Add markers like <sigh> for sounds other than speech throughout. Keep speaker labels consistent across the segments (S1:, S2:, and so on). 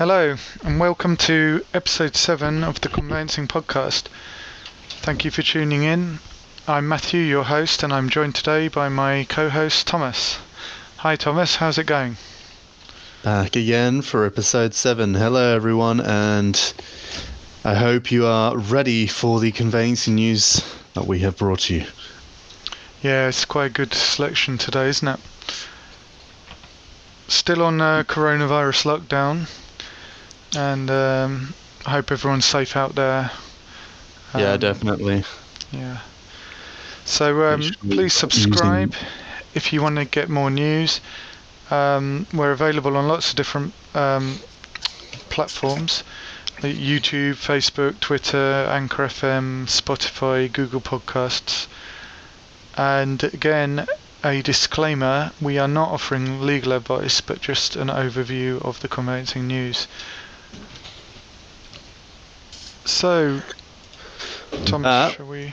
S1: Hello, and welcome to episode 7 of the Conveyancing Podcast. Thank you for tuning in. I'm Matthew, your host, and I'm joined today by my co host Thomas. Hi, Thomas, how's it going?
S2: Back again for episode 7. Hello, everyone, and I hope you are ready for the conveyancing news that we have brought you.
S1: Yeah, it's quite a good selection today, isn't it? Still on uh, coronavirus lockdown, and um, I hope everyone's safe out there.
S2: yeah,
S1: Um,
S2: definitely.
S1: Yeah. So um, please subscribe if you want to get more news. Um, we're available on lots of different um, platforms like YouTube, Facebook, Twitter, Anchor FM, Spotify, Google Podcasts. And again, a disclaimer we are not offering legal advice but just an overview of the conveyancing news. So, Tom,
S2: Uh,
S1: shall we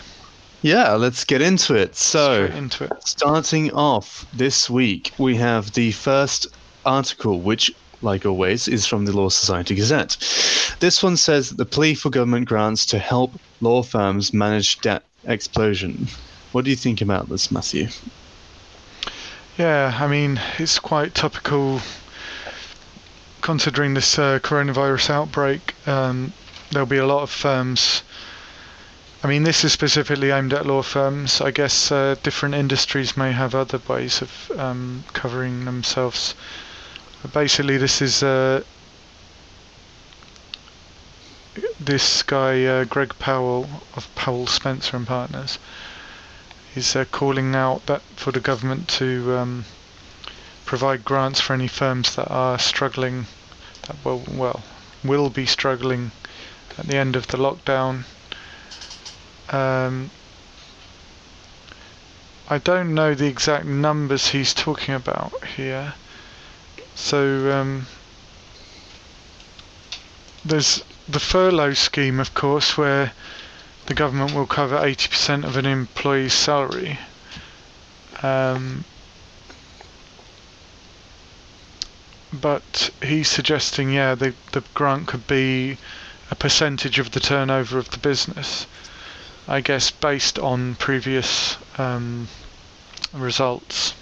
S2: Yeah, let's get into it. So,
S1: into it?
S2: starting off this week, we have the first article, which, like always, is from the Law Society Gazette. This one says that the plea for government grants to help law firms manage debt explosion. What do you think about this, Matthew?
S1: Yeah, I mean, it's quite topical considering this uh, coronavirus outbreak. Um, there'll be a lot of firms. I mean, this is specifically aimed at law firms. I guess uh, different industries may have other ways of um, covering themselves. But basically, this is uh, this guy, uh, Greg Powell of Powell Spencer and Partners is uh, calling out that for the government to um, provide grants for any firms that are struggling, that will well will be struggling at the end of the lockdown. Um, I don't know the exact numbers he's talking about here. So um, there's the furlough scheme, of course, where the government will cover 80% of an employee's salary. Um, but he's suggesting, yeah, the, the grant could be a percentage of the turnover of the business. I guess based on previous um, results.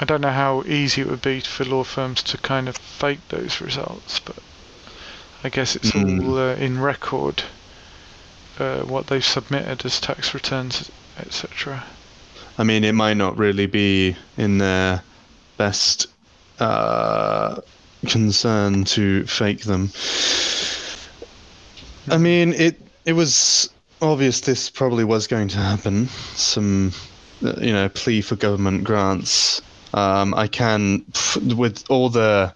S1: I don't know how easy it would be for law firms to kind of fake those results, but I guess it's
S2: Mm.
S1: all uh, in record uh, what they've submitted as tax returns, etc.
S2: I mean, it might not really be in their best uh, concern to fake them. I mean, it it was obvious this probably was going to happen. Some, uh, you know, plea for government grants. Um, I can, with all the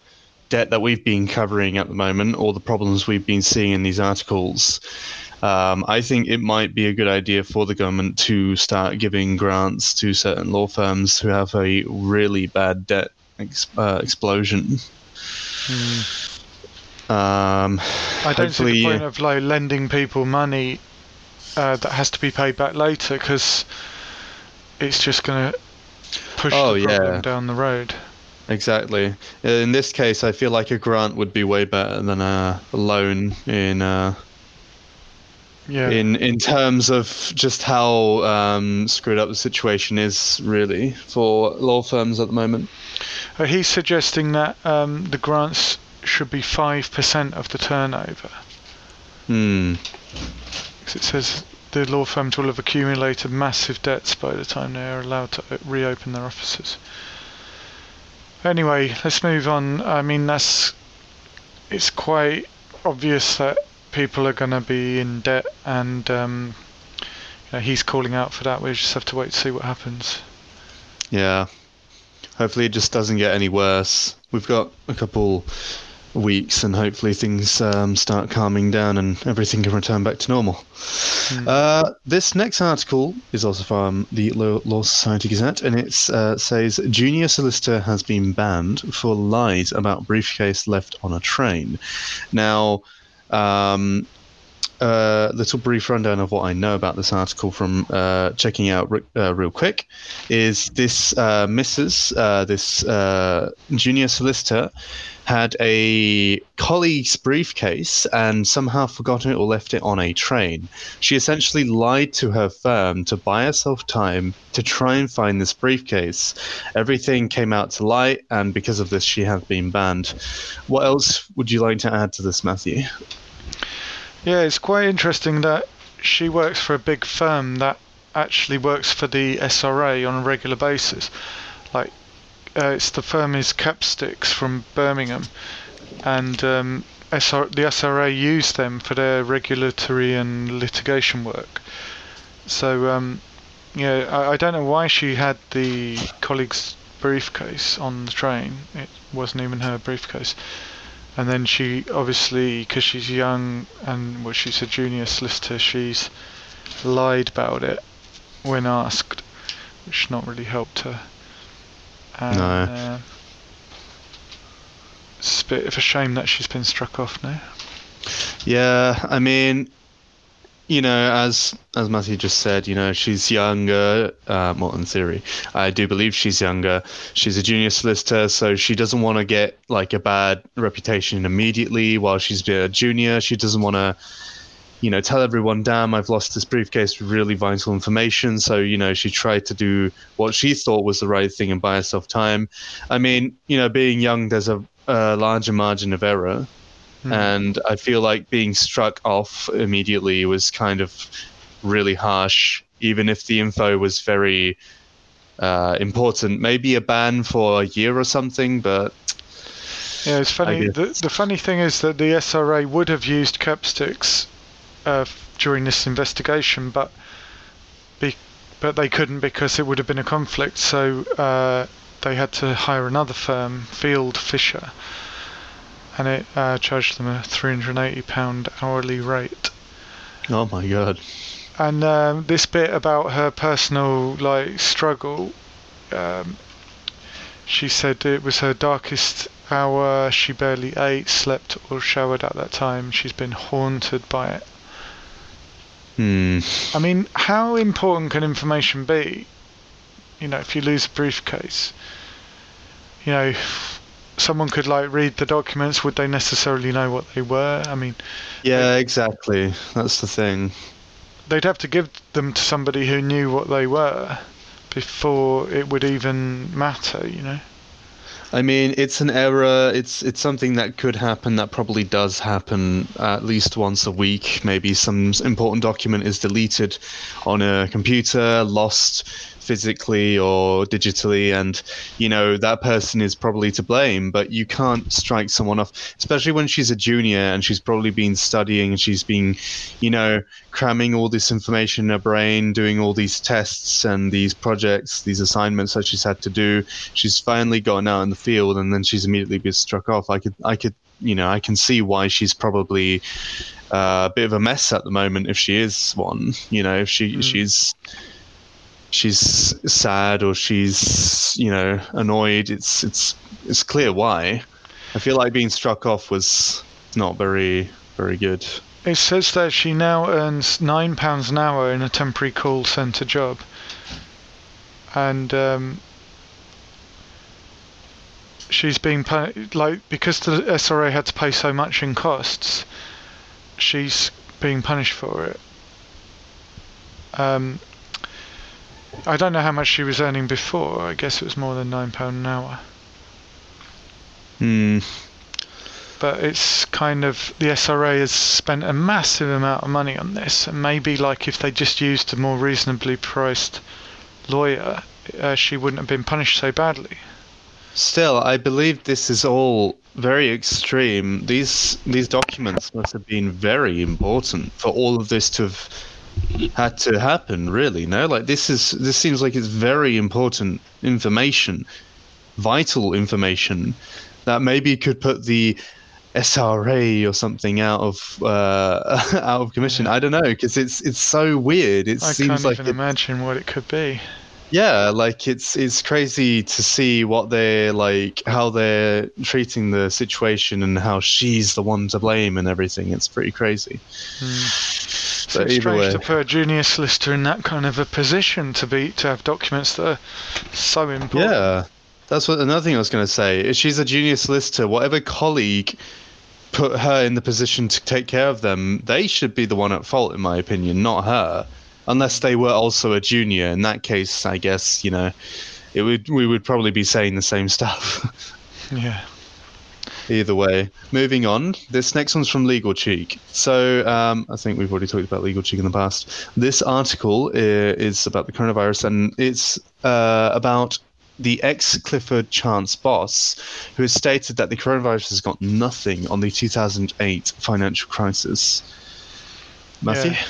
S2: debt that we've been covering at the moment, all the problems we've been seeing in these articles. Um, I think it might be a good idea for the government to start giving grants to certain law firms who have a really bad debt ex- uh, explosion. Um,
S1: I don't see the point of like lending people money uh, that has to be paid back later because it's just going to push
S2: Oh,
S1: the problem
S2: yeah.
S1: down the road.
S2: Exactly. In this case, I feel like a grant would be way better than a, a loan in uh,
S1: Yeah.
S2: in in terms of just how um, screwed up the situation is really for law firms at the moment.
S1: Uh, he's suggesting that um, the grants should be five percent of the turnover.
S2: Hmm.
S1: it says the law firms will have accumulated massive debts by the time they are allowed to uh, reopen their offices. Anyway, let's move on. I mean, that's it's quite obvious that people are going to be in debt, and um, you know, he's calling out for that. We just have to wait to see what happens.
S2: Yeah. Hopefully, it just doesn't get any worse. We've got a couple weeks, and hopefully things um, start calming down and everything can return back to normal.
S1: Hmm.
S2: Uh, this next article is also from the Law, Law Society Gazette, and it uh, says junior solicitor has been banned for lies about briefcase left on a train. Now, um, a little brief rundown of what I know about this article from uh, checking out re- uh, real quick is this uh, Mrs. Uh, this uh, junior solicitor had a colleague's briefcase and somehow forgotten it or left it on a train. She essentially lied to her firm to buy herself time to try and find this briefcase. Everything came out to light, and because of this, she has been banned. What else would you like to add to this, Matthew?
S1: Yeah, it's quite interesting that she works for a big firm that actually works for the SRA on a regular basis. Like, uh, it's the firm is Capsticks from Birmingham, and um, SR, the SRA use them for their regulatory and litigation work. So, um, yeah, I, I don't know why she had the colleague's briefcase on the train. It wasn't even her briefcase and then she obviously because she's young and well she's a junior solicitor she's lied about it when asked which not really helped her and,
S2: No.
S1: uh, it's a bit of a shame that she's been struck off now
S2: Yeah, I mean, you know, as as Matthew just said, you know, she's younger. Uh, well, in theory, I do believe she's younger. She's a junior solicitor, so she doesn't want to get like a bad reputation immediately while she's a junior. She doesn't want to, you know, tell everyone, "Damn, I've lost this briefcase with really vital information." So, you know, she tried to do what she thought was the right thing and buy herself time. I mean, you know, being young, there's a, a larger margin of error
S1: Hmm.
S2: and I feel like being struck off immediately was kind of really harsh, even if the info was very uh, important. Maybe a ban for a year or something, but
S1: yeah it's funny the, the funny thing is that the SRA would have used Capsticks uh, during this investigation but be, but they couldn't because it would have been a conflict. So uh, they had to hire another firm Fieldfisher and it uh, charged them a £380 hourly rate.
S2: Oh my god.
S1: and um, this bit about her personal like struggle um, she said it was her darkest hour. She barely ate slept or showered at that time. She's been haunted by it
S2: Hmm.
S1: i mean how important can information be you know if you lose a briefcase you know someone could like read the documents would they necessarily know what they were i mean
S2: Yeah, exactly. That's the thing.
S1: they'd have to give them to somebody who knew what they were before it would even matter, you know.
S2: I mean, it's an error. It's it's something that could happen. That probably does happen at least once a week. Maybe some important document is deleted on a computer, lost physically or digitally, and you know that person is probably to blame. But you can't strike someone off, especially when she's a junior and she's probably been studying and she's been, you know, cramming all this information in her brain, doing all these tests and these projects, these assignments that she's had to do. She's finally gotten out in the field, and then she's immediately been struck off. I could, I could, you know, I can see why she's probably uh, a bit of a mess at the moment if she is one. You know, if she
S1: Mm.
S2: she's she's sad or she's you know annoyed. It's it's it's clear why. I feel like being struck off was not very very good.
S1: It says that she now earns nine pounds an hour in a temporary call centre job, and um, she's being pu- like because the SRA had to pay so much in costs, she's being punished for it. Um, I don't know how much she was earning before. I guess it was more than nine pound an hour.
S2: Hmm.
S1: but it's kind of the SRA has spent a massive amount of money on this, and maybe like if they just used a more reasonably priced lawyer, uh, she wouldn't have been punished so badly.
S2: Still, I believe this is all very extreme. These these documents must have been very important for all of this to have had to happen. Really, no? Like this is this seems like it's very important information, vital information that maybe could put the SRA or something out of uh, <laughs> out of commission. I don't know because it's it's so weird. It
S1: I
S2: seems
S1: can't
S2: like
S1: even
S2: it-
S1: imagine what it could be.
S2: yeah, like it's it's crazy to see what they're like, how they're treating the situation, and how she's the one to blame and everything. It's pretty crazy.
S1: So
S2: But
S1: it's
S2: either
S1: strange
S2: way,
S1: to put a junior solicitor in that kind of a position to be to have documents that are so important.
S2: yeah, That's what another thing I was going to say. If she's a junior solicitor, whatever colleague put her in the position to take care of them, they should be the one at fault, in my opinion, not her. Unless they were also a junior. In that case, I guess you know, it would we would probably be saying the same stuff. <laughs>
S1: Yeah.
S2: Either way, moving on. This next one's from Legal Cheek. So um, I think we've already talked about Legal Cheek in the past. This article is about the coronavirus, and it's uh, about the ex Clifford Chance boss, who has stated that the coronavirus has got nothing on the 2008 financial crisis. Matthew.
S1: Yeah.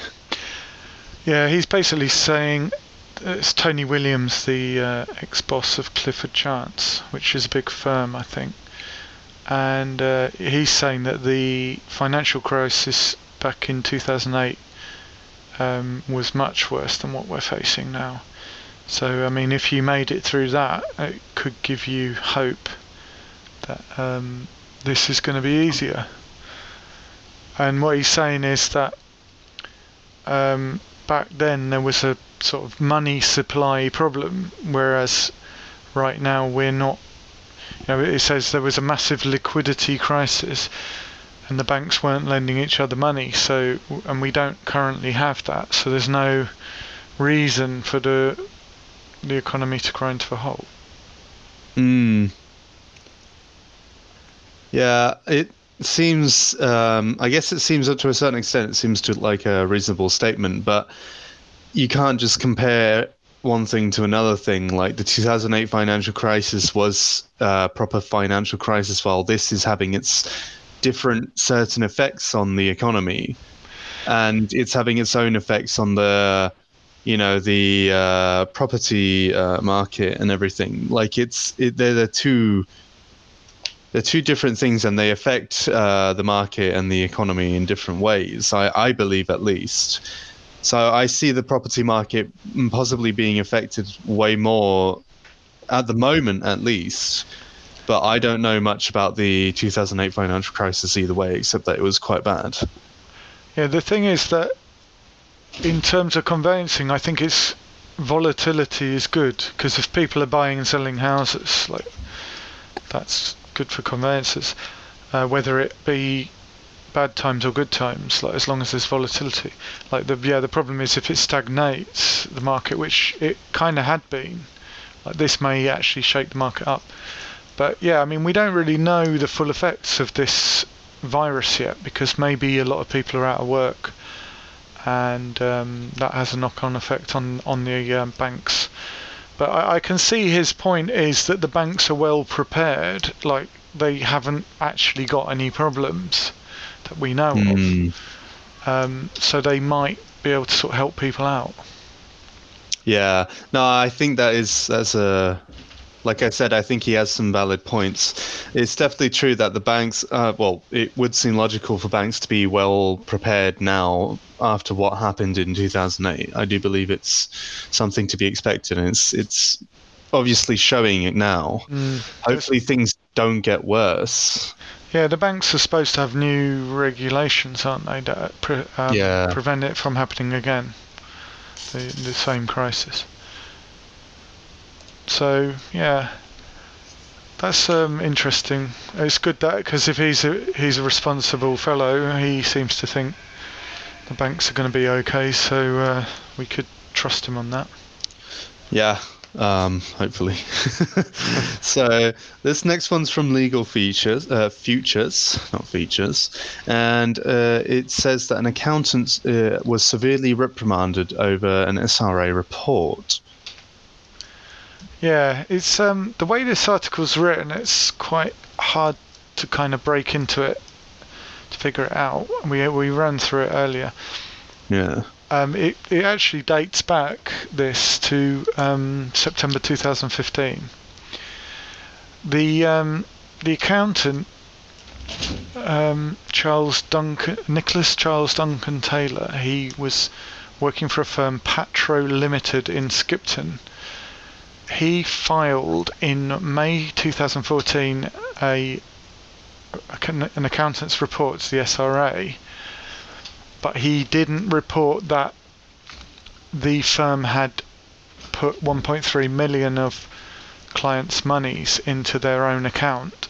S1: Yeah, he's basically saying it's Tony Williams, the uh, ex-boss of Clifford Chance, which is a big firm, I think, and uh, he's saying that the financial crisis back in 2008 um, was much worse than what we're facing now. So, I mean, if you made it through that, it could give you hope that um, this is going to be easier. And what he's saying is that um, back then there was a sort of money supply problem, whereas right now we're not. You know, it says there was a massive liquidity crisis, and the banks weren't lending each other money. So, and we don't currently have that. So there's no reason for the the economy to grind to a halt.
S2: Mm. Yeah, it seems. Um, I guess it seems up to a certain extent. It seems to like a reasonable statement, but you can't just compare one thing to another thing. Like the 2008 financial crisis was a proper financial crisis, while this is having its different certain effects on the economy, and it's having its own effects on the you know the uh, property uh, market and everything. Like it's it, they're the two they're two different things, and they affect uh, the market and the economy in different ways. I, I believe at least. So I see the property market possibly being affected way more at the moment, at least. But I don't know much about the 2008 financial crisis either way, except that it was quite bad.
S1: Yeah, the thing is that in terms of conveyancing, I think it's volatility is good because if people are buying and selling houses, like that's good for conveyancers, uh, whether it be bad times or good times, like as long as there's volatility. Like the yeah, the problem is if it stagnates the market, which it kind of had been, like this may actually shake the market up. But yeah, I mean we don't really know the full effects of this virus yet because maybe a lot of people are out of work and um, that has a knock-on effect on on the um, banks. But I, I can see his point is that the banks are well prepared, like they haven't actually got any problems that we know
S2: Mm.
S1: of, um, so they might be able to sort of help people out.
S2: Yeah, no, I think that is that's a like I said, I think he has some valid points. It's definitely true that the banks, uh, well, it would seem logical for banks to be well prepared now after what happened in 2008. I do believe it's something to be expected, and it's it's obviously showing it now. Hopefully, things don't get worse.
S1: Yeah, the banks are supposed to have new regulations, aren't they, that pre- um,
S2: Yeah.
S1: prevent it from happening again, the, the same crisis. So yeah, that's um, interesting. It's good that because if he's a he's a responsible fellow, he seems to think the banks are going to be okay. So uh, we could trust him on that.
S2: Yeah, um, hopefully. <laughs> so this next one's from Legal Features, uh, Futures, not Features, and uh, it says that an accountant uh, was severely reprimanded over an SRA report.
S1: Yeah, it's um, the way this article's written. It's quite hard to kind of break into it to figure it out. We we ran through it earlier.
S2: Yeah.
S1: Um, it it actually dates back this to um, September 2015. The um, the accountant um, Charles Duncan Nicholas Charles Duncan Taylor. He was working for a firm Patro Limited in Skipton. He filed in May 2014 a, an accountant's report to the SRA, but he didn't report that the firm had put 1.3 million of clients' monies into their own account.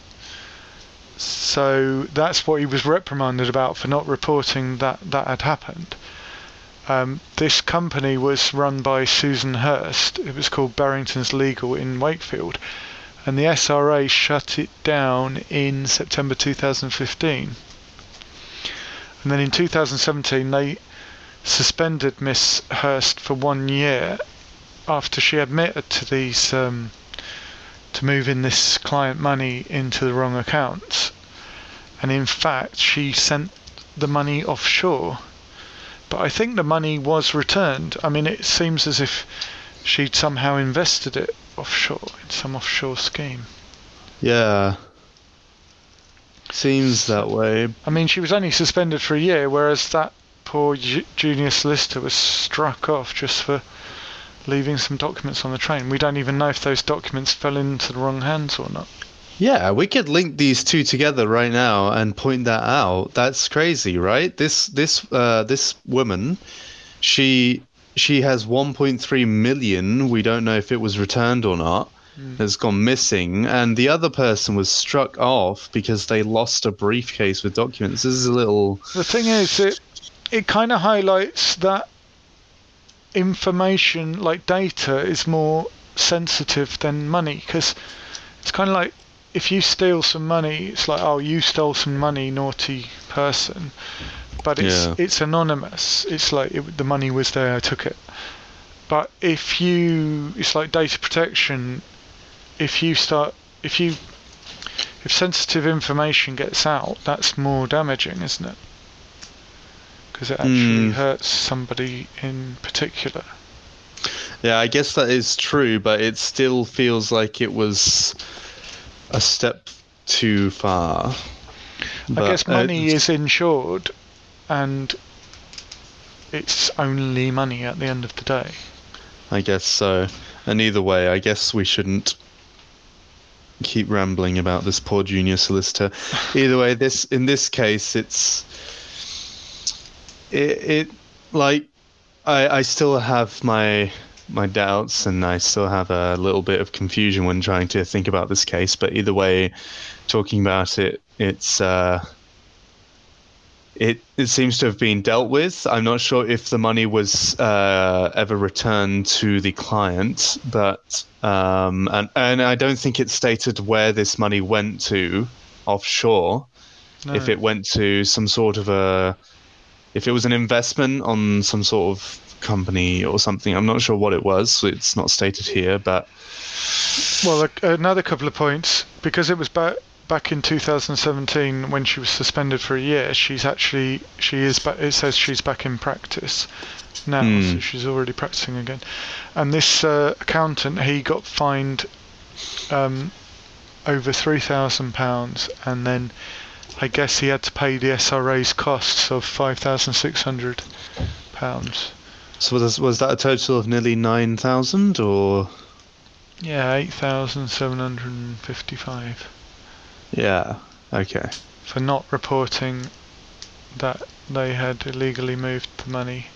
S1: So that's what he was reprimanded about for not reporting that that had happened. Um, this company was run by Susan Hurst. It was called Barrington's Legal in Wakefield, and the SRA shut it down in September 2015. And then in 2017, they suspended Miss Hurst for one year after she admitted to these um, to moving this client money into the wrong accounts. And in fact, she sent the money offshore. But I think the money was returned. I mean, it seems as if she'd somehow invested it offshore in some offshore scheme.
S2: Yeah. Seems that way.
S1: I mean, she was only suspended for a year, whereas that poor ju- junior solicitor was struck off just for leaving some documents on the train. We don't even know if those documents fell into the wrong hands or not.
S2: Yeah, we could link these two together right now and point that out. That's crazy, right? This this uh, this woman, she she has 1.3 million. We don't know if it was returned or not.
S1: Mm.
S2: Has gone missing, and the other person was struck off because they lost a briefcase with documents. This is a little.
S1: The thing is, it it kind of highlights that information, like data, is more sensitive than money because it's kind of like if you steal some money, it's like, oh, you stole some money, naughty person. But it's
S2: Yeah.
S1: it's anonymous. It's like it, the money was there, I took it. But if you, it's like data protection. If you start, if you, if sensitive information gets out, that's more damaging, isn't it? Because it actually
S2: Mm.
S1: hurts somebody in particular.
S2: Yeah, I guess that is true, but it still feels like it was a step too far.
S1: I
S2: But,
S1: guess
S2: uh,
S1: money is insured, and it's only money at the end of the day.
S2: I guess so. And either way, I guess we shouldn't keep rambling about this poor junior solicitor. Either way, this in this case, it's it, it like I I still have my my doubts and I still have a little bit of confusion when trying to think about this case. But either way, talking about it, it's. Uh, it, it seems to have been dealt with. I'm not sure if the money was uh, ever returned to the client, but um, and and I don't think it stated where this money went to offshore.
S1: No.
S2: If it went to some sort of a, if it was an investment on some sort of company or something, I'm not sure what it was. so It's not stated here, but
S1: Well, another couple of points because it was back back in 2017 when she was suspended for a year. She's actually she is back. It says she's back in practice now,
S2: Hmm.
S1: so she's already practicing again. And this uh, accountant, he got fined um, over three thousand pounds, and then I guess he had to pay the SRA's costs of five thousand six hundred pounds.
S2: so was was that a total of nearly nine thousand or?
S1: Yeah, eight thousand seven hundred and fifty-five.
S2: Yeah. Okay.
S1: for not reporting that they had illegally moved the money.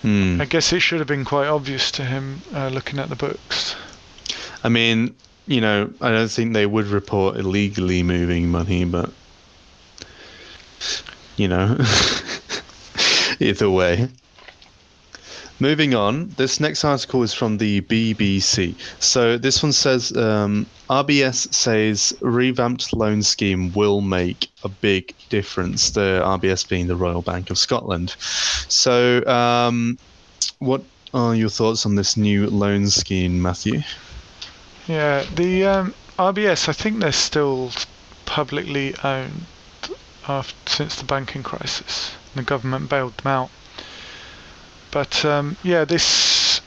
S2: Hmm.
S1: I guess it should have been quite obvious to him uh, looking at the books.
S2: I mean, you know, I don't think they would report illegally moving money, but you know, <laughs> either way. Moving on, this next article is from the BBC. So this one says um, RBS says revamped loan scheme will make a big difference. The RBS being the Royal Bank of Scotland. So, um, what are your thoughts on this new loan scheme, Matthew?
S1: Yeah, the um, RBS, I think they're still publicly owned after, since the banking crisis. The government bailed them out. But um, yeah, this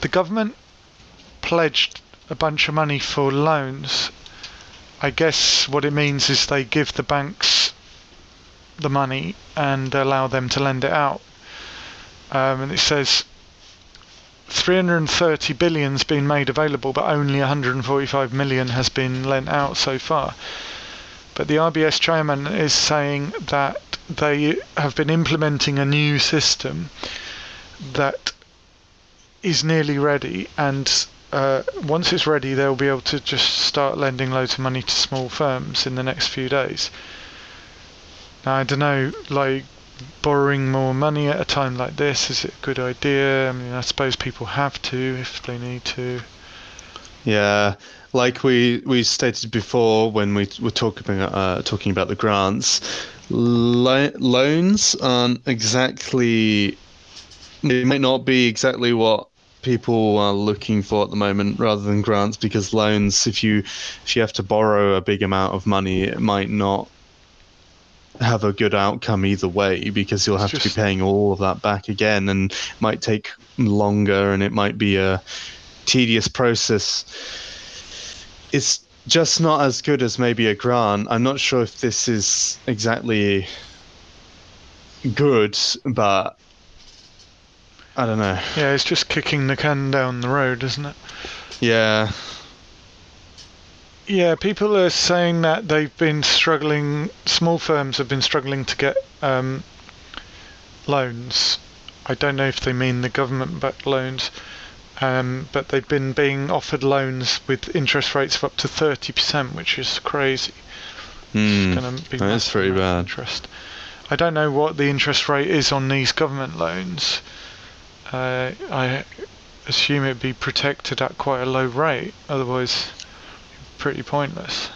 S1: the government pledged a bunch of money for loans. I guess what it means is they give the banks the money and allow them to lend it out. Um, and it says 330 billion's been made available, but only 145 million has been lent out so far. But the RBS chairman is saying that they have been implementing a new system that is nearly ready, and uh, once it's ready, they'll be able to just start lending loads of money to small firms in the next few days. Now, I don't know, like borrowing more money at a time like this, is it a good idea? I mean, I suppose people have to if they need to.
S2: Yeah, like we we stated before when we were talking about uh, talking about the grants, lo- loans aren't exactly. It might not be exactly what people are looking for at the moment rather than grants because loans if you if you have to borrow a big amount of money it might not have a good outcome either way because you'll have to be paying all of that back again and it might take longer and it might be a tedious process it's just not as good as maybe a grant i'm not sure if this is exactly good but I don't know.
S1: Yeah, it's just kicking the can down the road, isn't it?
S2: Yeah.
S1: Yeah, people are saying that they've been struggling, small firms have been struggling to get um, loans. I don't know if they mean the government backed loans, um, but they've been being offered loans with interest rates of up to 30%, which is crazy.
S2: Mm, that is pretty bad.
S1: Interest. I don't know what the interest rate is on these government loans. Uh, I assume it'd be protected at quite a low rate, otherwise pretty pointless.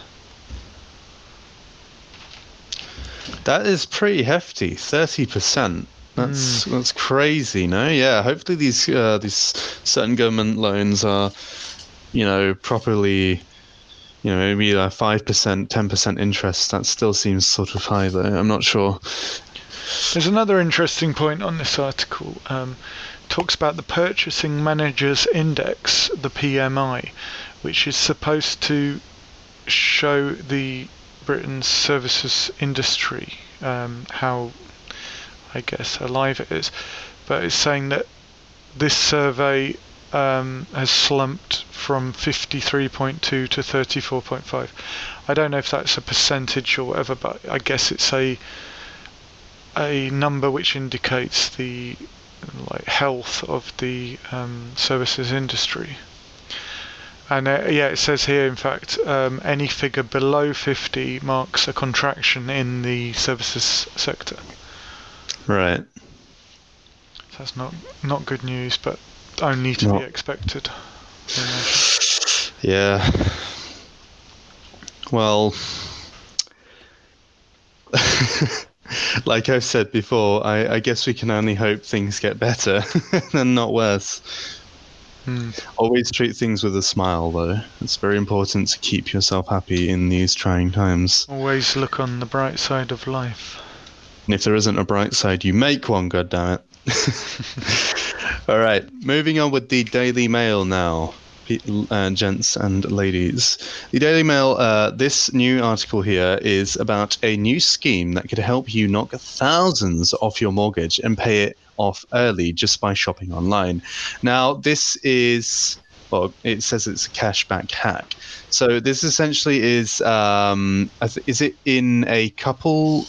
S2: That is pretty hefty, thirty percent. That's mm. that's crazy, no? Yeah. Hopefully these uh, these certain government loans are, you know, properly, you know, maybe a five percent, ten percent interest. That still seems sort of high, though. I'm not sure.
S1: There's another interesting point on this article. Um, talks about the Purchasing Managers Index, the PMI, which is supposed to show the Britain's services industry um, how, I guess, alive it is. But it's saying that this survey um, has slumped from 53.2 to 34.5. I don't know if that's a percentage or whatever, but I guess it's a a number which indicates the like health of the um, services industry. And uh, yeah, it says here, in fact, um, any figure below 50 marks a contraction in the services sector.
S2: Right.
S1: So that's not not good news, but only to be expected.
S2: Yeah. Well. <laughs> like I've said before, I, I, guess we can only hope things get better <laughs> and not worse.
S1: Hmm.
S2: Always treat things with a smile, though. It's very important to keep yourself happy in these trying times.
S1: Always look on the bright side of life.
S2: And if there isn't a bright side, you make one, goddammit. <laughs> All right, moving on with the Daily Mail now uh, gents and ladies. The Daily Mail, uh, this new article here is about a new scheme that could help you knock thousands off your mortgage and pay it off early just by shopping online. Now, this is, well, it says it's a cashback hack. So this essentially is, um, is it in a couple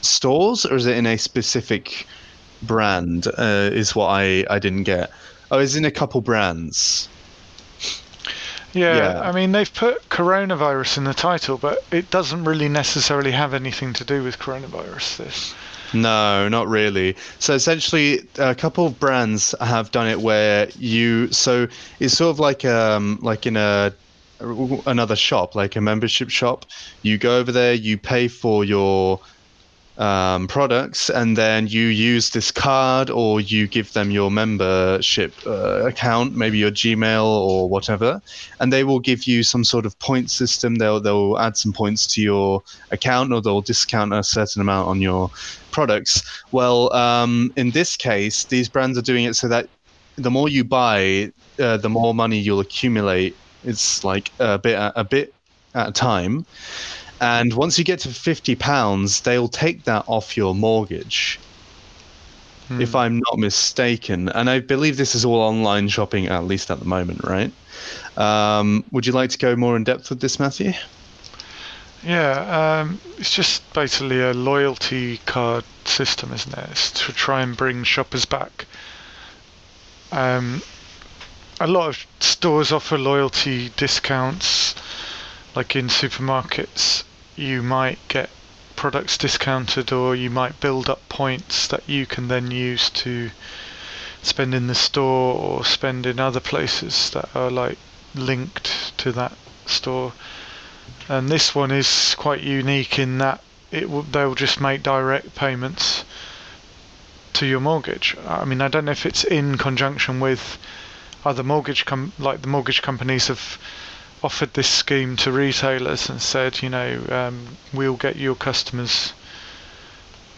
S2: stores or is it in a specific brand? Uh, is what I, I didn't get. Oh, it's in a couple brands.
S1: Yeah, yeah, I mean they've put coronavirus in the title, but it doesn't really necessarily have anything to do with coronavirus. This.
S2: No, not really. So essentially, a couple of brands have done it where you. So it's sort of like um like in a another shop, like a membership shop. You go over there, you pay for your um, products, and then you use this card or you give them your membership uh, account, maybe your Gmail or whatever, and they will give you some sort of point system. They'll they'll add some points to your account or they'll discount a certain amount on your products. Well, um, in this case, these brands are doing it so that the more you buy, uh, the more money you'll accumulate. It's like a bit a bit at a time and once you get to fifty pounds, they'll take that off your mortgage. Hmm. If I'm not mistaken, and I believe this is all online shopping, at least at the moment, right? Um, would you like to go more in depth with this, Matthew?
S1: Yeah, um, it's just basically a loyalty card system, isn't it? It's to try and bring shoppers back. Um, a lot of stores offer loyalty discounts. Like in supermarkets, you might get products discounted, or you might build up points that you can then use to spend in the store or spend in other places that are like linked to that store. And this one is quite unique in that it will, they'll just make direct payments to your mortgage. I mean, I don't know if it's in conjunction with other mortgage com- like the mortgage companies have offered this scheme to retailers and said, you know, um, we'll get your customers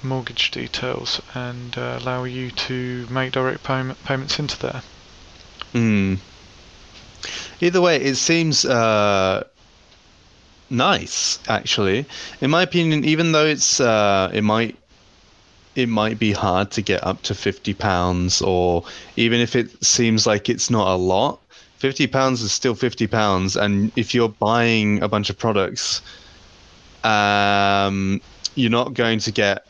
S1: mortgage details and uh, allow you to make direct payment payments into there.
S2: Hmm. Either way, it seems uh, nice. Actually, in my opinion, even though it's uh, it might it might be hard to get up to fifty pounds, or even if it seems like it's not a lot, fifty pounds is still fifty pounds. And if you're buying a bunch of products, um, you're not going to get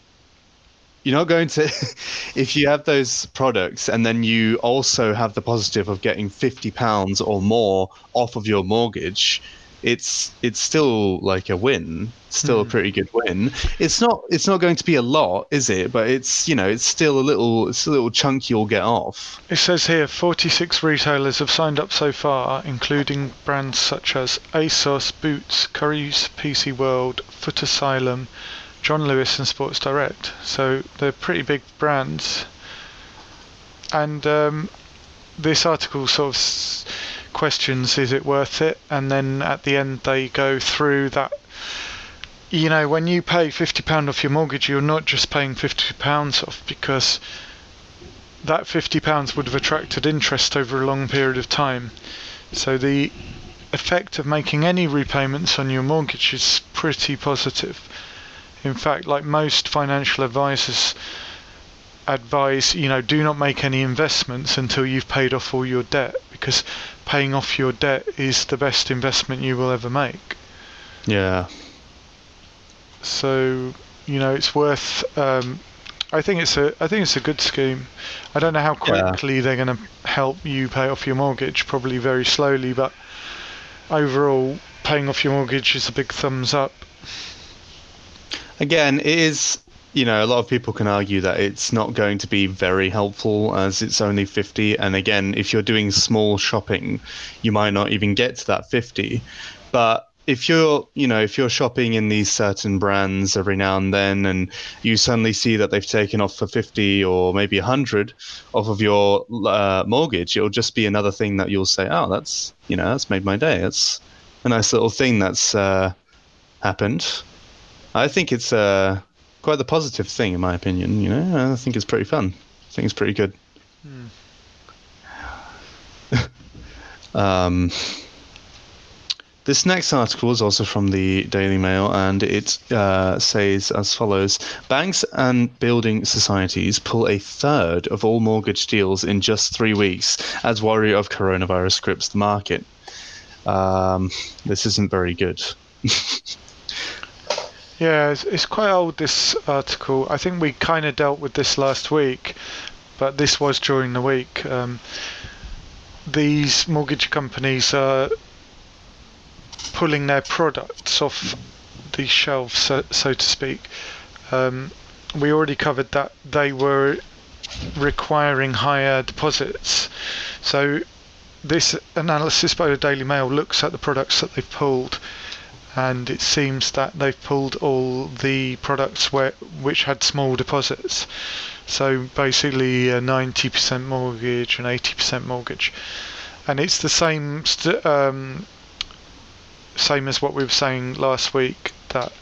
S2: you're not going to <laughs> if you have those products and then you also have the positive of getting 50 pounds or more off of your mortgage it's it's still like a win still a
S1: Hmm.
S2: pretty good win it's not it's not going to be a lot is it but it's you know it's still a little it's a little chunk you'll get off
S1: It says here 46 retailers have signed up so far, including brands such as ASOS, Boots, Currys, PC World, Footasylum, John Lewis, and Sports Direct. So they're pretty big brands. And um, this article sort of s- questions is it worth it? And then at the end they go through that. You know, when you pay £50 off your mortgage, you're not just paying £50 off because that £50 would have attracted interest over a long period of time. So the effect of making any repayments on your mortgage is pretty positive. In fact, like most financial advisors advise, you know, do not make any investments until you've paid off all your debt because paying off your debt is the best investment you will ever make.
S2: yeah
S1: So, you know, it's worth um, I think it's a I think it's a good scheme. I don't know how
S2: Yeah.
S1: quickly they're going to help you pay off your mortgage. Probably very slowly, but overall, paying off your mortgage is a big thumbs up.
S2: again, it is. You know, a lot of people can argue that it's not going to be very helpful as it's only 50. And again, if you're doing small shopping, you might not even get to that 50. But if you're, you know, if you're shopping in these certain brands every now and then and you suddenly see that they've taken off for 50 or maybe 100 off of your uh, mortgage, it'll just be another thing that you'll say, oh, that's, you know, that's made my day. That's a nice little thing that's uh, happened. I think it's uh, quite the positive thing, in my opinion. You know, I think it's pretty fun. I think it's pretty good. <laughs> um, this next article is also from the Daily Mail, and it uh, says as follows: Banks and building societies pull a third of all mortgage deals in just three weeks as worry of coronavirus grips the market. Um, this isn't very good. <laughs>
S1: Yeah, it's, it's quite old this article. I think we kind of dealt with this last week, but this was during the week. Um, these mortgage companies are pulling their products off the shelves, so, so to speak. Um, we already covered that they were requiring higher deposits. So this analysis by the Daily Mail looks at the products that they've pulled and it seems that they've pulled all the products where which had small deposits. So basically, a 90% mortgage and 80% mortgage, and it's the same um, same as what we were saying last week that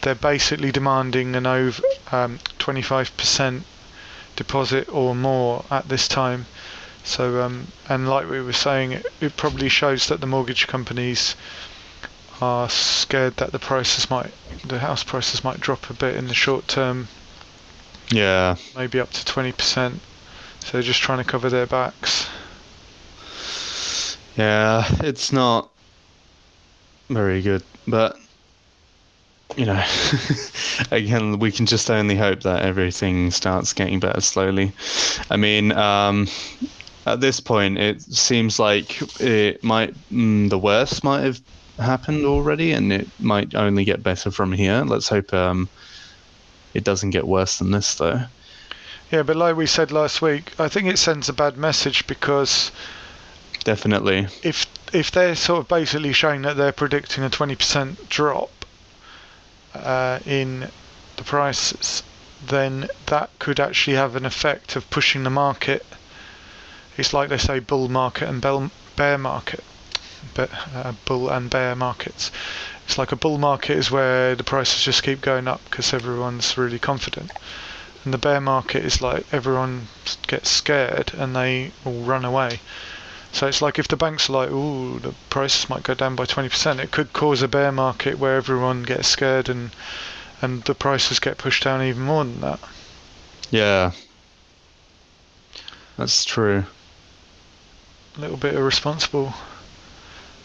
S1: they're basically demanding an over um, 25% deposit or more at this time. So um, and like we were saying, it, it probably shows that the mortgage companies are scared that the prices might, the house prices might drop a bit in the short term,
S2: Yeah.
S1: maybe up to 20%. So they're just trying to cover their backs.
S2: Yeah, it's not very good, but you know, <laughs> again, we can just only hope that everything starts getting better slowly. I mean, um, at this point, it seems like it might mm, the worst might have happened already, and it might only get better from here. Let's hope um, it doesn't get worse than this, though.
S1: Yeah, but like we said last week, I think it sends a bad message because
S2: Definitely.
S1: if if they're sort of basically showing that they're predicting a 20% drop uh, in the prices, then that could actually have an effect of pushing the market. It's like they say bull market and bell, bear market, Uh, bull and bear markets. It's like a bull market is where the prices just keep going up because everyone's really confident. And the bear market is like everyone gets scared and they all run away. So it's like if the banks are like, "Ooh, the prices might go down by 20%," it could cause a bear market where everyone gets scared and and the prices get pushed down even more than that.
S2: Yeah. That's true,
S1: A little bit irresponsible.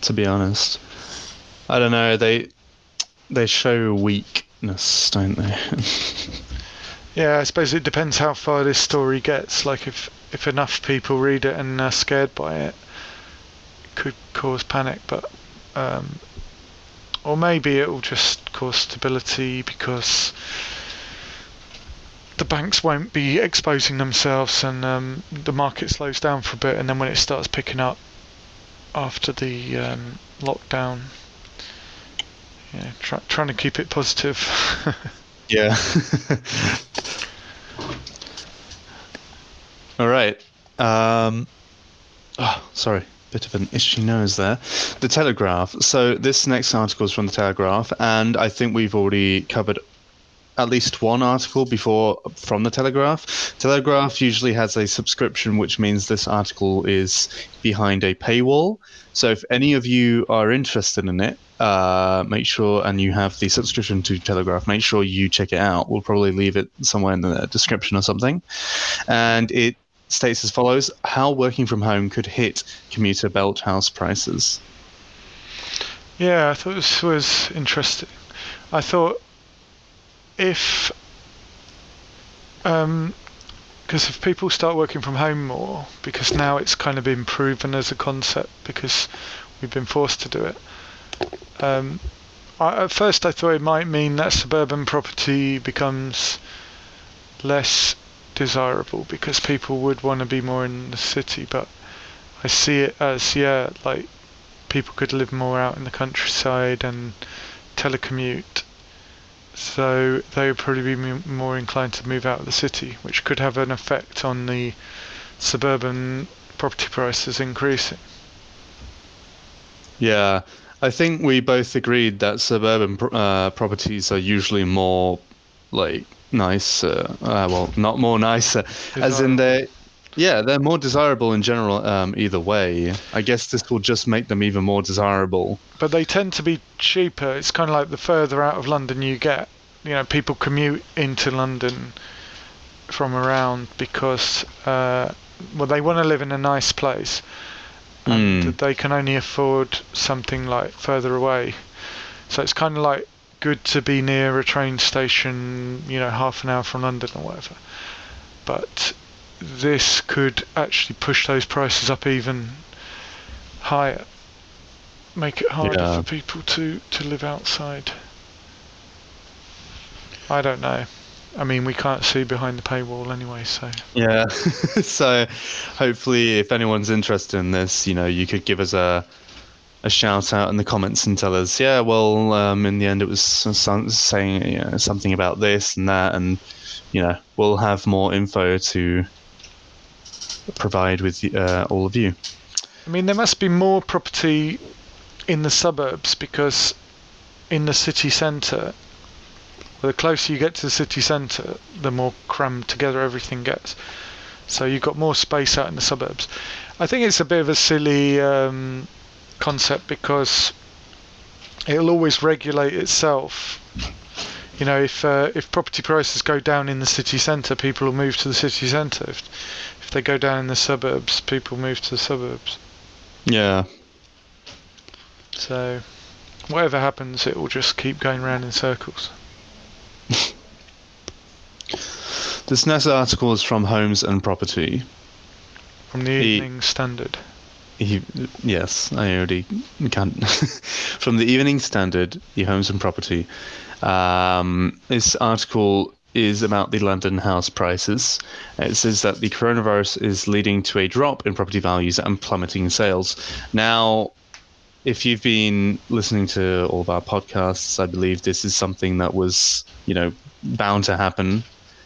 S2: To be honest. I don't know, they they show weakness, don't they? <laughs>
S1: Yeah, I suppose it depends how far this story gets. Like if if enough people read it and are scared by it, it could cause panic. But um, or maybe it will just cause stability because the banks won't be exposing themselves and um, the market slows down for a bit. And then when it starts picking up after the um, lockdown, yeah, try, trying to keep it positive. <laughs>
S2: yeah. <laughs> All right. Um, oh, sorry, bit of an itchy nose there. The Telegraph. So this next article is from the Telegraph, and I think we've already covered at least one article before from the Telegraph. Telegraph usually has a subscription, which means this article is behind a paywall. So if any of you are interested in it, uh, make sure and you have the subscription to Telegraph, make sure you check it out. We'll probably leave it somewhere in the description or something. And it states as follows how working from home could hit commuter belt house prices.
S1: Yeah, I thought this was interesting. I thought if, um, because if people start working from home more, because now it's kind of been proven as a concept because we've been forced to do it. Um, I, at first, I thought it might mean that suburban property becomes less desirable because people would want to be more in the city, but I see it as yeah, like people could live more out in the countryside and telecommute. So they would probably be m- more inclined to move out of the city, which could have an effect on the suburban property prices increasing.
S2: Yeah, I think we both agreed that suburban pr- uh, properties are usually more like nice. Uh, uh, well, not more nicer, as in they. Yeah, they're more desirable in general. Um, either way, I guess this will just make them even more desirable.
S1: But they tend to be cheaper. It's kind of like the further out of London you get, you know, people commute into London from around because, uh, well, they want to live in a nice place, and
S2: Mm.
S1: they can only afford something like further away. So it's kind of like good to be near a train station, you know, half an hour from London or whatever. But this could actually push those prices up even higher, make it harder
S2: Yeah.
S1: for people to, to live outside. I don't know. I mean, we can't see behind the paywall anyway, so.
S2: Yeah. <laughs> so hopefully, if anyone's interested in this, you know, you could give us a a shout out in the comments and tell us, yeah, well, um, in the end, it was some, saying you know, something about this and that, and you know, we'll have more info to provide with uh, all of you.
S1: I mean, there must be more property in the suburbs because in the city centre, the closer you get to the city centre, the more crammed together everything gets. So you've got more space out in the suburbs. I think it's a bit of a silly um, concept because it'll always regulate itself. You know, if uh, if property prices go down in the city centre, people will move to the city centre. If, if they go down in the suburbs, people move to the suburbs.
S2: Yeah.
S1: So, whatever happens, it will just keep going round in circles. <laughs>
S2: This next article is from Homes and Property.
S1: from the
S2: The-
S1: Evening Standard.
S2: He, yes, I already can't. <laughs> From the Evening Standard, the Homes and Property. Um, this article is about the London house prices. It says that the coronavirus is leading to a drop in property values and plummeting sales. Now, if you've been listening to all of our podcasts, I believe this is something that was, you know, bound to happen,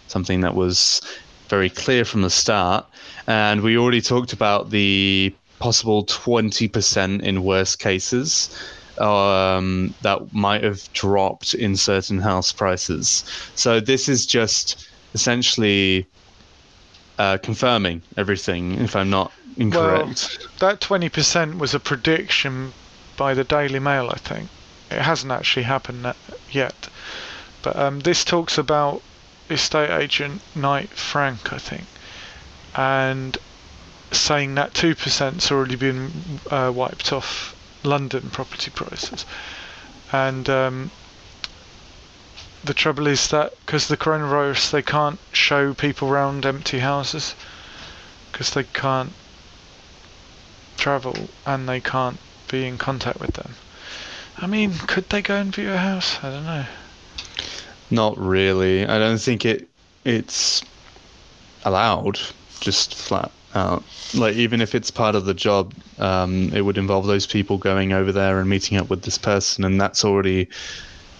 S2: something that was very clear from the start. And we already talked about the possible 20% in worst cases um, that might have dropped in certain house prices. So this is just essentially uh, confirming everything, if I'm not incorrect.
S1: That 20% was a prediction by the Daily Mail, I think. It hasn't actually happened yet. But um, this talks about estate agent Knight Frank, I think, and saying that 2%'s already been uh, wiped off London property prices. And um, the trouble is that because the coronavirus, they can't show people around empty houses because they can't travel and they can't be in contact with them. I mean, could they go and view a house? I don't know.
S2: Not really. I don't think it it's allowed. Just flat out. Like even if it's part of the job, um, it would involve those people going over there and meeting up with this person, and that's already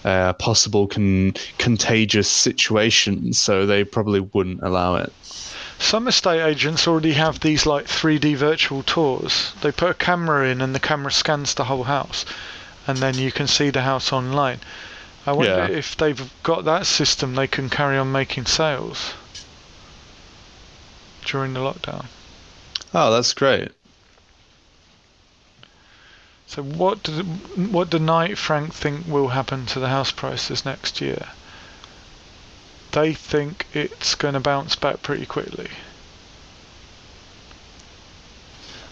S2: a possible con- contagious situation. So they probably wouldn't allow it.
S1: Some estate agents already have these like 3D virtual tours. They put a camera in and the camera scans the whole house, and then you can see the house online. I wonder
S2: Yeah.
S1: if they've got that system, they can carry on making sales during the lockdown.
S2: Oh, that's great.
S1: So what do what do Knight Frank think will happen to the house prices next year? They think it's going to bounce back pretty quickly.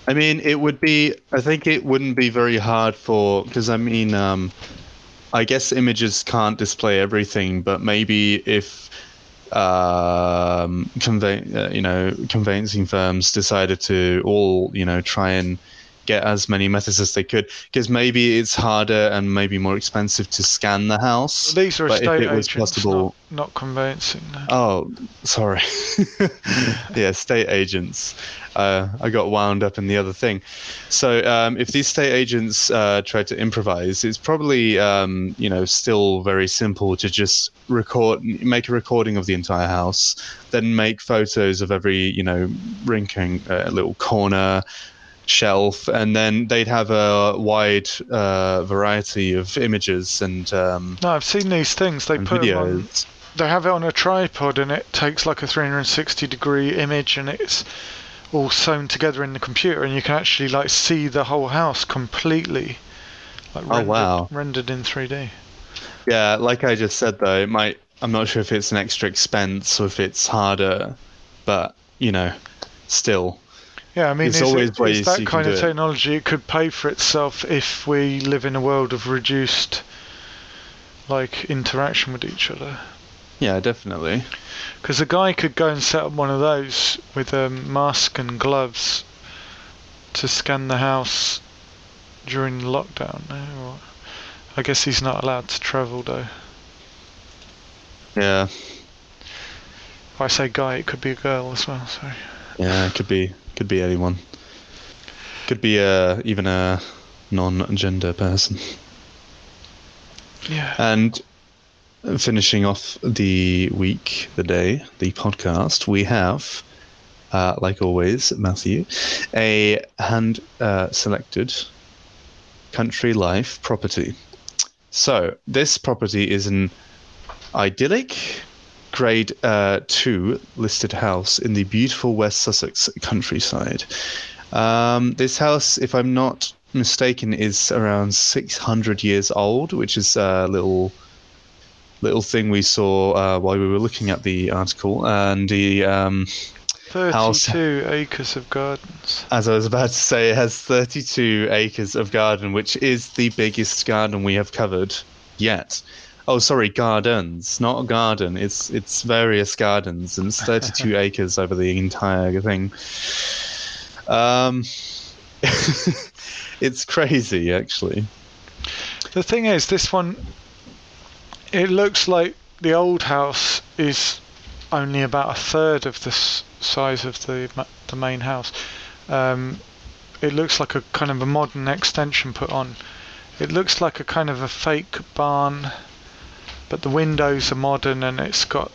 S2: I mean, it would be. I think it wouldn't be very hard for because I mean, um, I guess images can't display everything, but maybe if um, uh, you know, conveyancing firms decided to all, you know, try and get as many methods as they could, because maybe it's harder and maybe more expensive to scan the house.
S1: These are
S2: but if it was
S1: agents,
S2: possible-
S1: not, not conveyancing. No.
S2: Oh, sorry. <laughs> yeah, estate agents. Uh, I got wound up in the other thing. So, um, if these estate agents uh, try to improvise, it's probably um, you know still very simple to just record, make a recording of the entire house, then make photos of every you know wrinkling uh, little corner, shelf, and then they'd have a wide uh, variety of images and um,
S1: No, I've seen these things. They put on, they have it on a tripod and it takes like a 360 degree image and it's all sewn together in the computer and you can actually like see the whole house completely like
S2: Oh,
S1: rendered,
S2: wow.
S1: rendered in 3D.
S2: Yeah, like I just said though, it might. I'm not sure if it's an extra expense or if it's harder, but you know, still.
S1: Yeah, I mean, is,
S2: always
S1: it,
S2: ways
S1: that kind of
S2: do it.
S1: technology? It could pay for itself if we live in a world of reduced like interaction with each other.
S2: Yeah, definitely.
S1: Because a guy could go and set up one of those with a mask and gloves to scan the house during lockdown. Eh, no? I guess he's not allowed to travel though.
S2: Yeah,
S1: If I say guy, it could be a girl as well. Sorry.
S2: yeah. It could be, could be anyone. Could be uh, even a non-gender person.
S1: Yeah.
S2: And finishing off the week, the day, the podcast, we have, uh, like always, Matthew, a hand uh, selected country life property. So, this property is an idyllic grade uh, 2 listed house in the beautiful West Sussex countryside. Um, this house, if I'm not mistaken, is around 600 years old, which is a little little thing we saw uh, while we were looking at the article. And the um, house-
S1: 32 acres of gardens.
S2: as I was about to say, it has 32 acres of garden, which is the biggest garden we have covered yet. Oh, sorry, gardens, not a garden. It's it's various gardens, and it's 32 <laughs> acres over the entire thing. Um, <laughs> it's crazy, actually.
S1: The thing is, this one, it looks like the old house is only about a third of the s- size of the ma- the main house. Um, it looks like a kind of a modern extension put on. It looks like a kind of a fake barn, but the windows are modern and it's got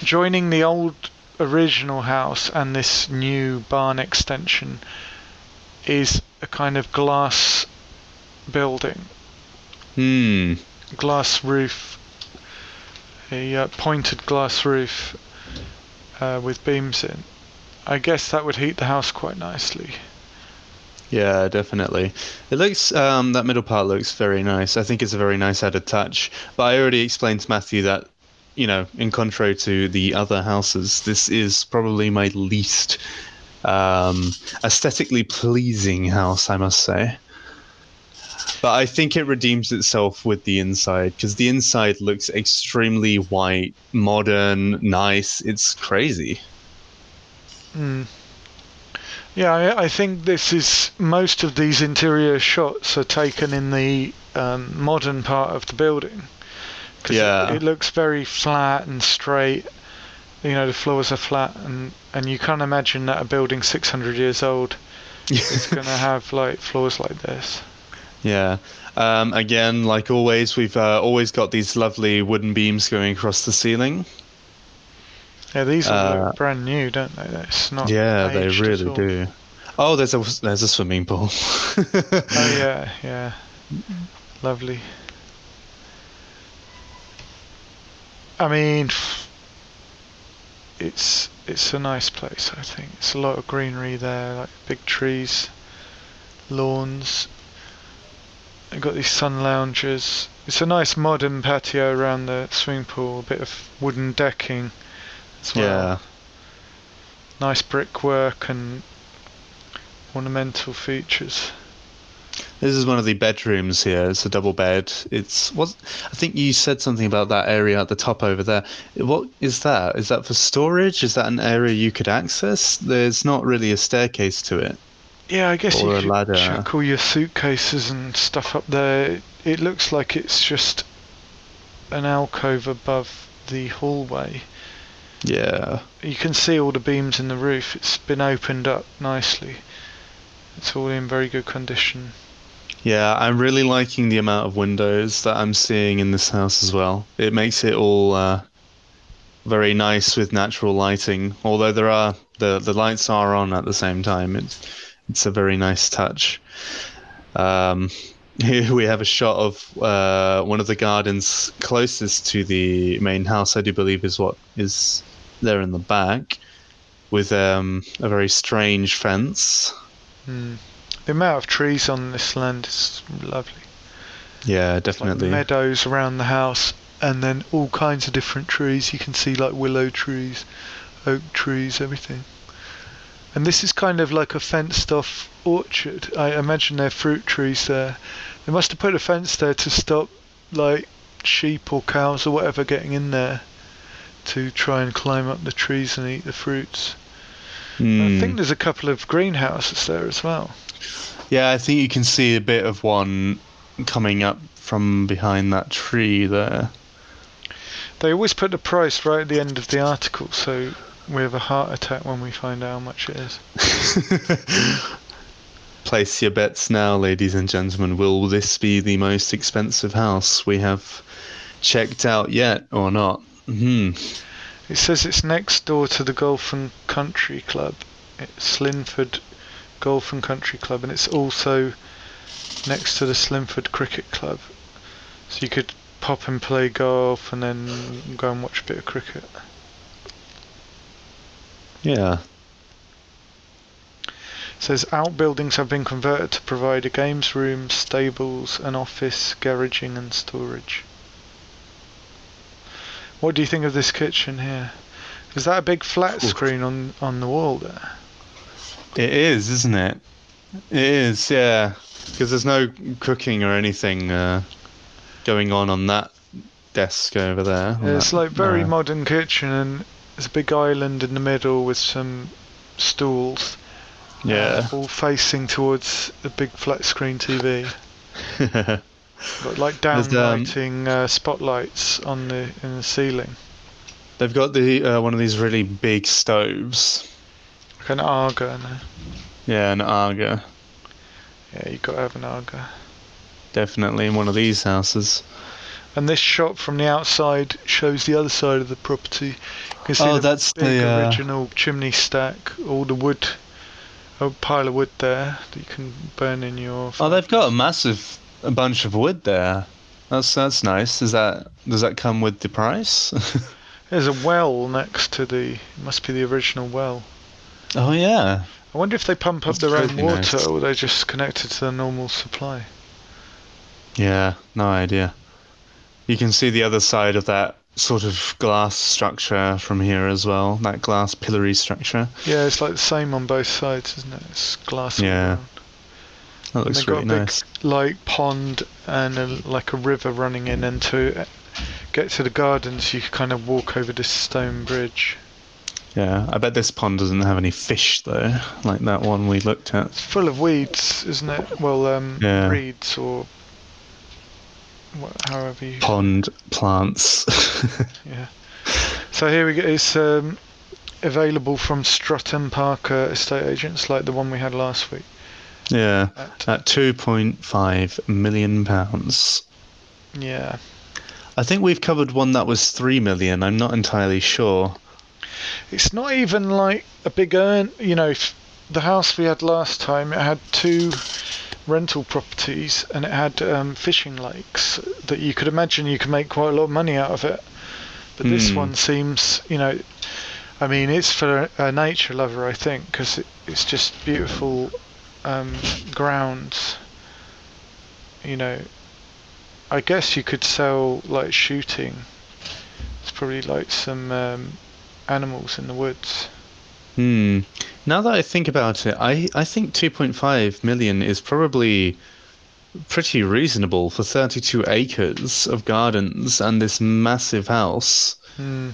S1: joining the old original house and this new barn extension is a kind of glass building
S2: Hmm.
S1: glass roof, a uh, pointed glass roof uh, with beams in. I guess that would heat the house quite nicely.
S2: Yeah, definitely. It looks um, that middle part looks very nice. I think it's a very nice added touch. But I already explained to Matthew that, you know, in contrary to the other houses, this is probably my least um, aesthetically pleasing house, I must say. But I think it redeems itself with the inside because the inside looks extremely white, modern, nice. It's crazy.
S1: Mm. Yeah, I, I think this is most of these interior shots are taken in the um, modern part of the building. 'Cause
S2: Yeah.
S1: it, it looks very flat and straight. You know, the floors are flat, and and you can't imagine that a building 600 years old <laughs> is going to have like floors like this.
S2: Yeah. Um, again, like always, we've uh, always got these lovely wooden beams going across the ceiling.
S1: Yeah, these
S2: Uh,
S1: look brand new, don't they? It's not.
S2: yeah, they really do. Oh, there's a there's a swimming pool.
S1: Oh <laughs> yeah, yeah, lovely. I mean, it's it's a nice place. I think it's a lot of greenery there, like big trees, lawns. I've got these sun loungers. It's a nice modern patio around the swimming pool. A bit of wooden decking as well.
S2: yeah.
S1: Nice brickwork and ornamental features.
S2: This is one of the bedrooms here. It's a double bed. It's what I think you said something about that area at the top over there. What is that? Is that for storage? Is that an area you could access? There's not really a staircase to it.
S1: Yeah, I guess
S2: Or
S1: you could
S2: ladder.
S1: chuck all your suitcases and stuff up there. It, it looks like it's just an alcove above the hallway.
S2: Yeah.
S1: You can see all the beams in the roof. It's been opened up nicely. It's all in very good condition.
S2: Yeah, I'm really liking the amount of windows that I'm seeing in this house as well. It makes it all uh, very nice with natural lighting. Although there are the the lights are on at the same time. It's it's a very nice touch. Um, <laughs> here we have a shot of uh, one of the gardens closest to the main house. I do believe is what is there in the back, with um, a very strange fence.
S1: Hmm. The amount of trees on this land is lovely.
S2: Yeah,
S1: Like
S2: definitely.
S1: meadows around the house, and then all kinds of different trees. You can see like willow trees, oak trees, everything. And this is kind of like a fenced off orchard. I imagine there are fruit trees there. They must have put a fence there to stop like sheep or cows or whatever getting in there to try and climb up the trees and eat the fruits. I
S2: Hmm.
S1: think there's a couple of greenhouses there as well.
S2: Yeah, I think you can see a bit of one coming up from behind that tree there.
S1: They always put the price right at the end of the article, so we have a heart attack when we find out how much it is. <laughs>
S2: Place your bets now, ladies and gentlemen. Will this be the most expensive house we have checked out yet or not? Hmm.
S1: It says it's next door to the Golf and Country Club. It's Slinfold Golf and Country Club, and it's also next to the Slinfold Cricket Club. So you could pop and play golf and then go and watch a bit of cricket.
S2: Yeah.
S1: It says outbuildings have been converted to provide a games room, stables, an office, garaging, and storage. What do you think of this kitchen here? Is that a big flat screen on on the wall there?
S2: It is, isn't it? It is, yeah. Because there's no cooking or anything uh, going on on that desk over there.
S1: Yeah, it's
S2: that-
S1: like very
S2: uh,
S1: modern kitchen, and there's a big island in the middle with some stools,
S2: Yeah.
S1: all facing towards a big flat screen TV. <laughs> Got like
S2: um,
S1: downlighting uh, spotlights on the in the ceiling,
S2: They've got the uh, one of these really big stoves.
S1: like an Aga. No?
S2: Yeah, an Aga.
S1: Yeah, you've got to have an Aga.
S2: Definitely in one of these houses.
S1: And this shot from the outside shows the other side of the property. You can see
S2: Oh,
S1: the
S2: that's
S1: big
S2: the, uh,
S1: original chimney stack, all the wood, a pile of wood there that you can burn in your.
S2: Oh, they've got a massive a bunch of wood there. That's that's nice. Is that does that come with the price? <laughs>
S1: There's a well next to the. Must be the original well.
S2: oh yeah.
S1: I wonder if they pump up
S2: That's
S1: their own water
S2: nice.
S1: or they're just connected to the normal supply.
S2: Yeah, no idea. You can see the other side of that sort of glass structure from here as well. That glass pillory structure.
S1: Yeah, it's like the same on both sides, isn't it? It's glass.
S2: Yeah.
S1: around.
S2: That looks
S1: they've got
S2: really
S1: a big
S2: nice.
S1: like pond and a, like a river running in, and to get to the gardens, you kind of walk over this stone bridge.
S2: Yeah, I bet this pond doesn't have any fish though, like that one we looked at.
S1: It's full of weeds, isn't it? Well, um,
S2: Yeah.
S1: reeds or however you.
S2: Pond plants. <laughs>
S1: Yeah. So here we go. It's um, available from Strutt and Parker estate agents, like the one we had last week.
S2: Yeah,
S1: At,
S2: at 2.5 million pounds.
S1: yeah.
S2: I think we've covered one that was 3 million. I'm not entirely sure.
S1: It's not even like a big earn. You know, the house we had last time, it had two rental properties and it had um, fishing lakes that you could imagine you could make quite a lot of money out of it. But this
S2: Hmm.
S1: one seems, you know, I mean, it's for a, a nature lover, I think, because it, it's just beautiful um, grounds. You know, I guess you could sell like shooting. It's probably like some um, animals in the woods.
S2: Hmm. Now that I think about it, I, I think 2.5 million is probably pretty reasonable for 32 acres of gardens and this massive house.
S1: Hmm.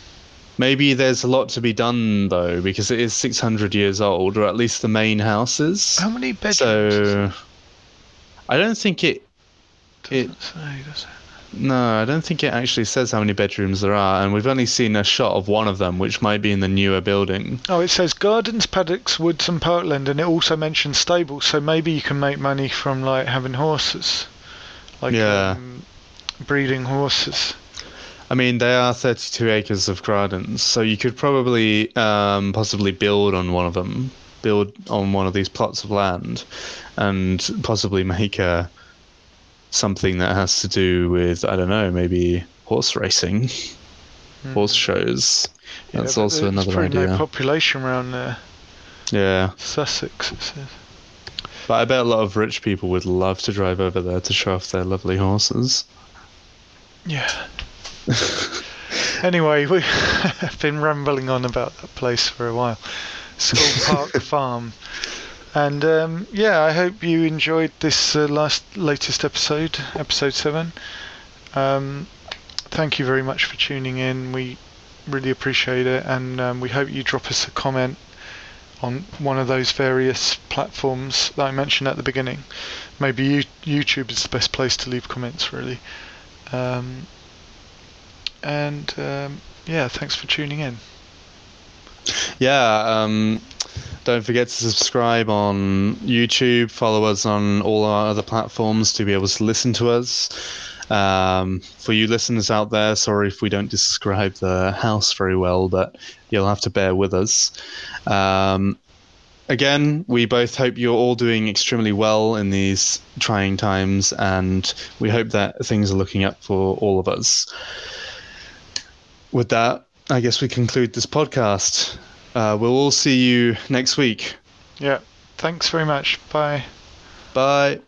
S2: Maybe there's a lot to be done though, because it is 600 years old, or at least the main houses.
S1: How many bedrooms?
S2: So I don't think it. it-
S1: Doesn't say, does it?
S2: No, I don't think it actually says how many bedrooms there are, and we've only seen a shot of one of them, which might be in the newer building.
S1: Oh, it says gardens, paddocks, woods, and parkland, and it also mentions stables. So maybe you can make money from like having horses, like
S2: Yeah.
S1: um, breeding horses.
S2: I mean, they are 32 acres of gardens, so you could probably um, possibly build on one of them, build on one of these plots of land, and possibly make a something that has to do with I don't know, maybe horse racing,
S1: Hmm.
S2: horse shows.
S1: Yeah,
S2: That's also another idea.
S1: no population around there.
S2: Yeah,
S1: Sussex, it says.
S2: but I bet a lot of rich people would love to drive over there to show off their lovely horses.
S1: Yeah. <laughs> anyway, we've <laughs> been rambling on about that place for a while. School <laughs> Park Farm. And um, yeah, I hope you enjoyed this uh, last latest episode, episode seven. Um, thank you very much for tuning in. We really appreciate it, and um, we hope you drop us a comment on one of those various platforms that I mentioned at the beginning. Maybe you, YouTube is the best place to leave comments, really. Um, and um, yeah, thanks for tuning in.
S2: Yeah, um, don't forget to subscribe on YouTube. Follow us on all our other platforms to be able to listen to us. Um, for you listeners out there, sorry if we don't describe the house very well, but you'll have to bear with us. Um, again, we both hope you're all doing extremely well in these trying times, and we hope that things are looking up for all of us. With that, I guess we conclude this podcast. Uh, we'll all see you next week.
S1: Yeah, thanks very much. Bye.
S2: Bye.